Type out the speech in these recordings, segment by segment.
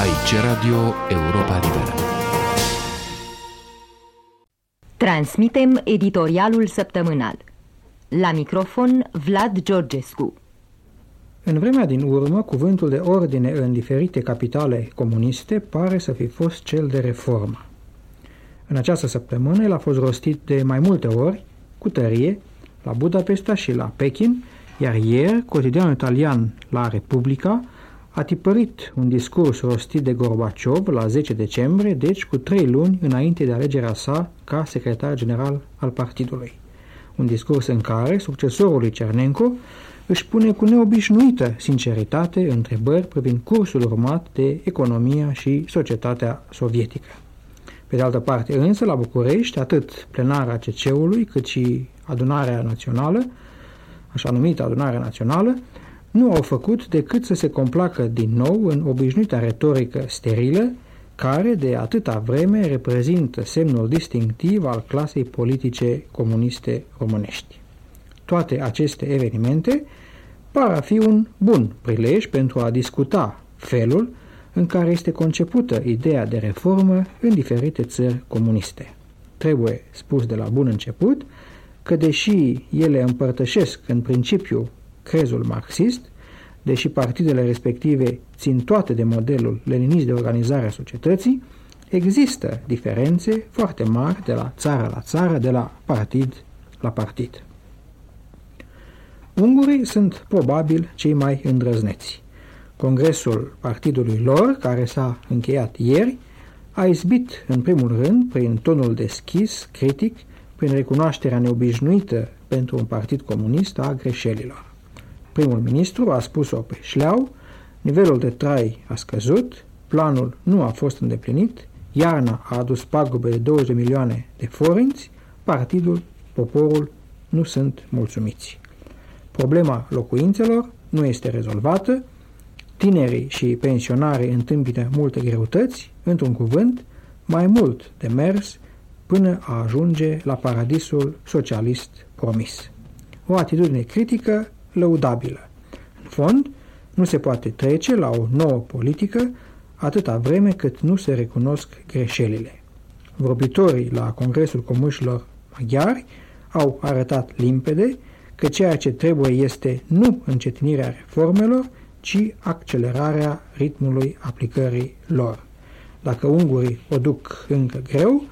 Aici Radio Europa Liberă. Transmitem editorialul săptămânal. La microfon Vlad Georgescu. În vremea din urmă, cuvântul de ordine în diferite capitale comuniste pare să fi fost cel de reformă. În această săptămână el a fost rostit de mai multe ori, cu tărie, la Budapesta și la Pekin, iar ieri, cotidianul italian La Repubblica a tipărit un discurs rostit de Gorbaciov la 10 decembrie, deci cu trei luni înainte de alegerea sa ca secretar general al partidului. Un discurs în care succesorul lui Cernenko își pune cu neobișnuită sinceritate întrebări privind cursul urmat de economia și societatea sovietică. Pe de altă parte însă, la București, atât plenara CC-ului cât și adunarea națională, așa numită adunarea națională, nu au făcut decât să se complacă din nou în obișnuita retorică sterilă, care de atâta vreme reprezintă semnul distinctiv al clasei politice comuniste românești. Toate aceste evenimente par a fi un bun prilej pentru a discuta felul în care este concepută ideea de reformă în diferite țări comuniste. Trebuie spus de la bun început că deși ele împărtășesc în principiu crezul marxist, deși partidele respective țin toate de modelul leninist de organizare a societății, există diferențe foarte mari de la țară la țară, de la partid la partid. Ungurii sunt probabil cei mai îndrăzneți. Congresul partidului lor, care s-a încheiat ieri, a izbit în primul rând prin tonul deschis, critic, prin recunoașterea neobișnuită pentru un partid comunist a greșelilor. Primul ministru a spus-o pe șleau, nivelul de trai a scăzut, planul nu a fost îndeplinit, iarna a adus pagube de 20 de milioane de forinți, partidul, poporul nu sunt mulțumiți. Problema locuințelor nu este rezolvată, tinerii și pensionarii întâmpină multe greutăți, într-un cuvânt, mai mult de mers până a ajunge la paradisul socialist promis. O atitudine critică lăudabilă. În fond, nu se poate trece la o nouă politică atâta vreme cât nu se recunosc greșelile. Vorbitorii la Congresul Comușilor Maghiari au arătat limpede că ceea ce trebuie este nu încetinirea reformelor, ci accelerarea ritmului aplicării lor. Dacă ungurii o duc încă greu,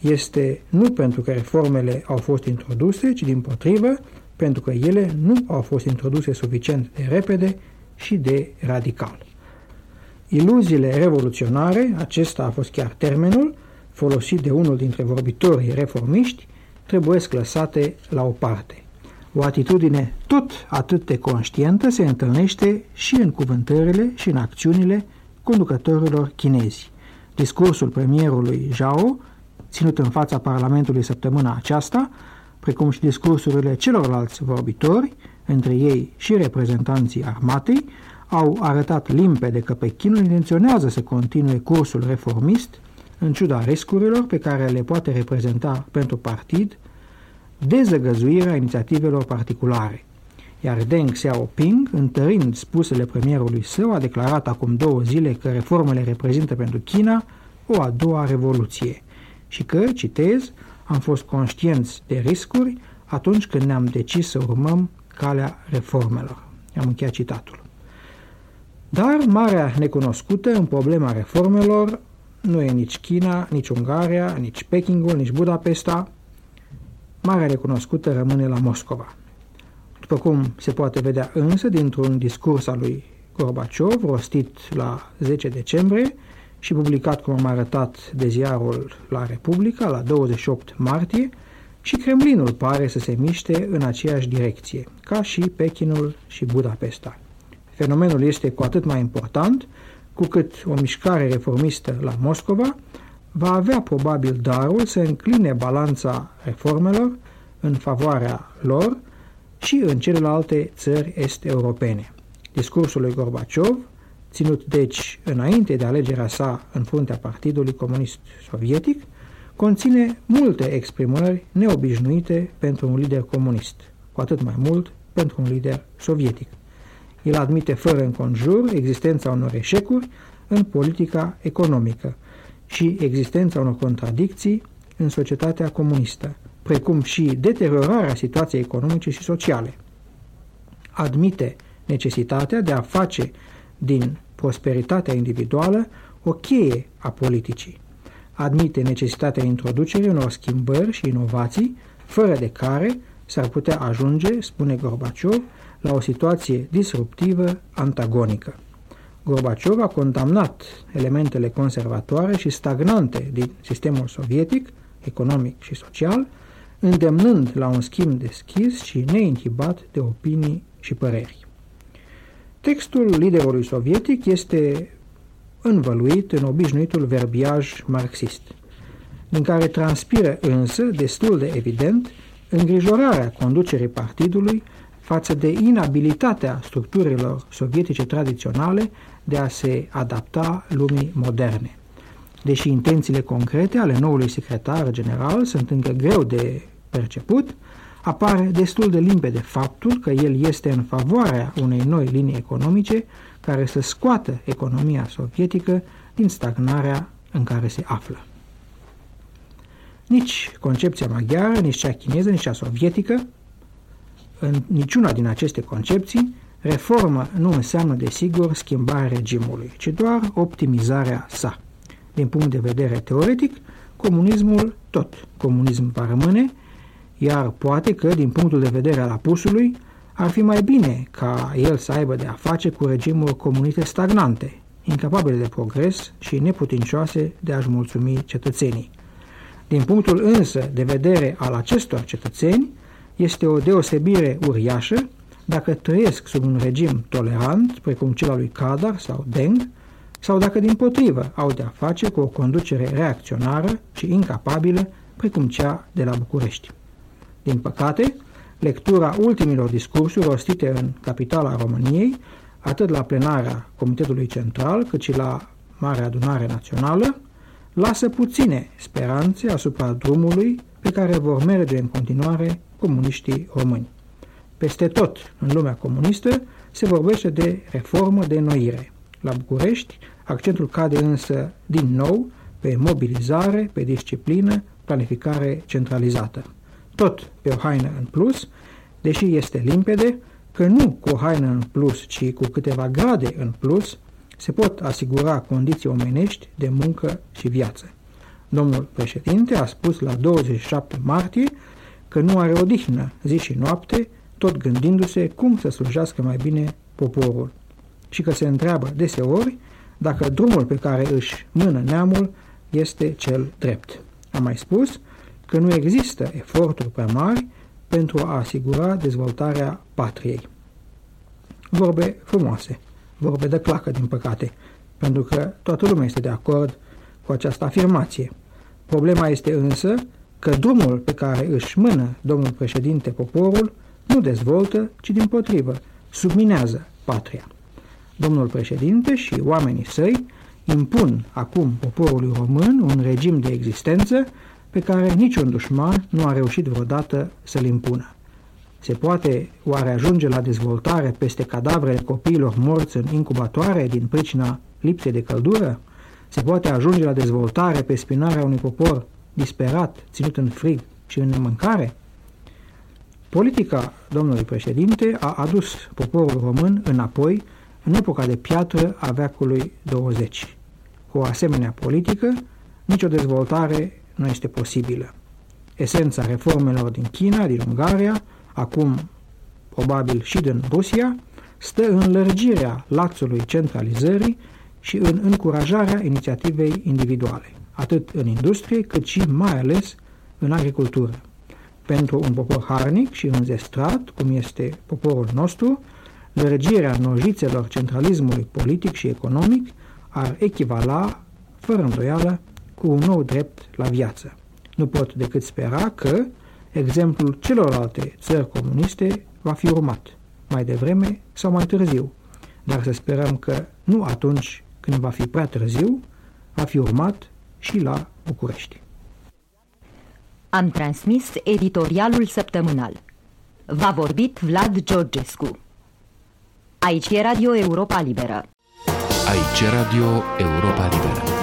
este nu pentru că reformele au fost introduse, ci din potrivă, pentru că ele nu au fost introduse suficient de repede și de radical. Iluziile revoluționare, acesta a fost chiar termenul, folosit de unul dintre vorbitorii reformiști, trebuie lăsate la o parte. O atitudine tot atât de conștientă se întâlnește și în cuvântările și în acțiunile conducătorilor chinezi. Discursul premierului Zhao, ținut în fața Parlamentului săptămâna aceasta, precum și discursurile celorlalți vorbitori, între ei și reprezentanții armatei, au arătat limpede că Pechinul intenționează să continue cursul reformist, în ciuda riscurilor pe care le poate reprezenta pentru partid dezăgăzuirea inițiativelor particulare. Iar Deng Xiaoping, întărind spusele premierului său, a declarat acum două zile că reformele reprezintă pentru China o a doua revoluție și că, citez, am fost conștienți de riscuri atunci când ne-am decis să urmăm calea reformelor. Am încheiat citatul. Dar marea necunoscută în problema reformelor nu e nici China, nici Ungaria, nici Pekingul, nici Budapesta. Marea recunoscută rămâne la Moscova. După cum se poate vedea însă dintr-un discurs al lui Gorbaciov, rostit la 10 decembrie, și publicat, cum am arătat, de ziarul La Republica la 28 martie, și Kremlinul pare să se miște în aceeași direcție, ca și Pechinul și Budapesta. Fenomenul este cu atât mai important cu cât o mișcare reformistă la Moscova va avea probabil darul să încline balanța reformelor în favoarea lor și în celelalte țări est-europene. Discursul lui Gorbaciov ținut deci înainte de alegerea sa în fruntea Partidului Comunist Sovietic, conține multe exprimări neobișnuite pentru un lider comunist, cu atât mai mult pentru un lider sovietic. El admite fără înconjur existența unor eșecuri, în politica economică și existența unor contradicții în societatea comunistă, precum și deteriorarea situației economice și sociale. Admite necesitatea de a face din prosperitatea individuală o cheie a politicii. Admite necesitatea introducerii unor schimbări și inovații, fără de care s-ar putea ajunge, spune Gorbaciov, la o situație disruptivă antagonică. Gorbaciov a condamnat elementele conservatoare și stagnante din sistemul sovietic, economic și social, îndemnând la un schimb deschis și neinhibat de opinii și păreri. Textul liderului sovietic este învăluit în obișnuitul verbiaj marxist, din care transpiră însă destul de evident îngrijorarea conducerii partidului față de inabilitatea structurilor sovietice tradiționale de a se adapta lumii moderne. Deși intențiile concrete ale noului secretar general sunt încă greu de perceput, apare destul de limpede faptul că el este în favoarea unei noi linii economice care să scoată economia sovietică din stagnarea în care se află. Nici concepția maghiară, nici cea chineză, nici cea sovietică, în niciuna din aceste concepții, reformă nu înseamnă, desigur, schimbarea regimului, ci doar optimizarea sa. Din punct de vedere teoretic, comunismul tot comunism va rămâne, iar poate că, din punctul de vedere al apusului, ar fi mai bine ca el să aibă de a face cu regimuri comuniste stagnante, incapabile de progres și neputincioase de a-și mulțumi cetățenii. Din punctul însă de vedere al acestor cetățeni, este o deosebire uriașă dacă trăiesc sub un regim tolerant, precum cel al lui Kadar sau Deng, sau dacă din potrivă au de a face cu o conducere reacționară și incapabilă, precum cea de la București. Din păcate, lectura ultimilor discursuri rostite în capitala României, atât la plenarea Comitetului Central, cât și la Marea Adunare Națională, lasă puține speranțe asupra drumului pe care vor merge în continuare comuniștii români. Peste tot în lumea comunistă se vorbește de reformă de noire. La București, accentul cade însă din nou pe mobilizare, pe disciplină, planificare centralizată. Tot pe o haină în plus, deși este limpede că nu cu o haină în plus, ci cu câteva grade în plus, se pot asigura condiții omenești de muncă și viață. Domnul președinte a spus la 27 martie că nu are odihnă zi și noapte, tot gândindu-se cum să slujească mai bine poporul și că se întreabă deseori dacă drumul pe care își mână neamul este cel drept. Am mai spus că nu există eforturi prea mari pentru a asigura dezvoltarea patriei. Vorbe frumoase, vorbe de clacă, din păcate, pentru că toată lumea este de acord cu această afirmație. Problema este însă că drumul pe care își mână domnul președinte poporul nu dezvoltă, ci din potrivă, subminează patria. Domnul președinte și oamenii săi impun acum poporului român un regim de existență pe care niciun dușman nu a reușit vreodată să-l impună. Se poate oare ajunge la dezvoltare peste cadavrele copiilor morți în incubatoare din pricina lipsei de căldură? Se poate ajunge la dezvoltare pe spinarea unui popor disperat, ținut în frig și în nemâncare? Politica domnului președinte a adus poporul român înapoi în epoca de piatră a veacului 20. Cu o asemenea politică, nicio dezvoltare nu este posibilă. Esența reformelor din China, din Ungaria, acum probabil și din Rusia, stă în lărgirea lațului centralizării și în încurajarea inițiativei individuale, atât în industrie cât și mai ales în agricultură. Pentru un popor harnic și înzestrat, cum este poporul nostru, lărgirea nojițelor centralismului politic și economic ar echivala, fără îndoială, cu un nou drept la viață. Nu pot decât spera că exemplul celorlalte țări comuniste va fi urmat, mai devreme sau mai târziu, dar să sperăm că nu atunci când va fi prea târziu, va fi urmat și la București. Am transmis editorialul săptămânal. V-a vorbit Vlad Georgescu. Aici e Radio Europa Liberă. Aici Radio Europa Liberă.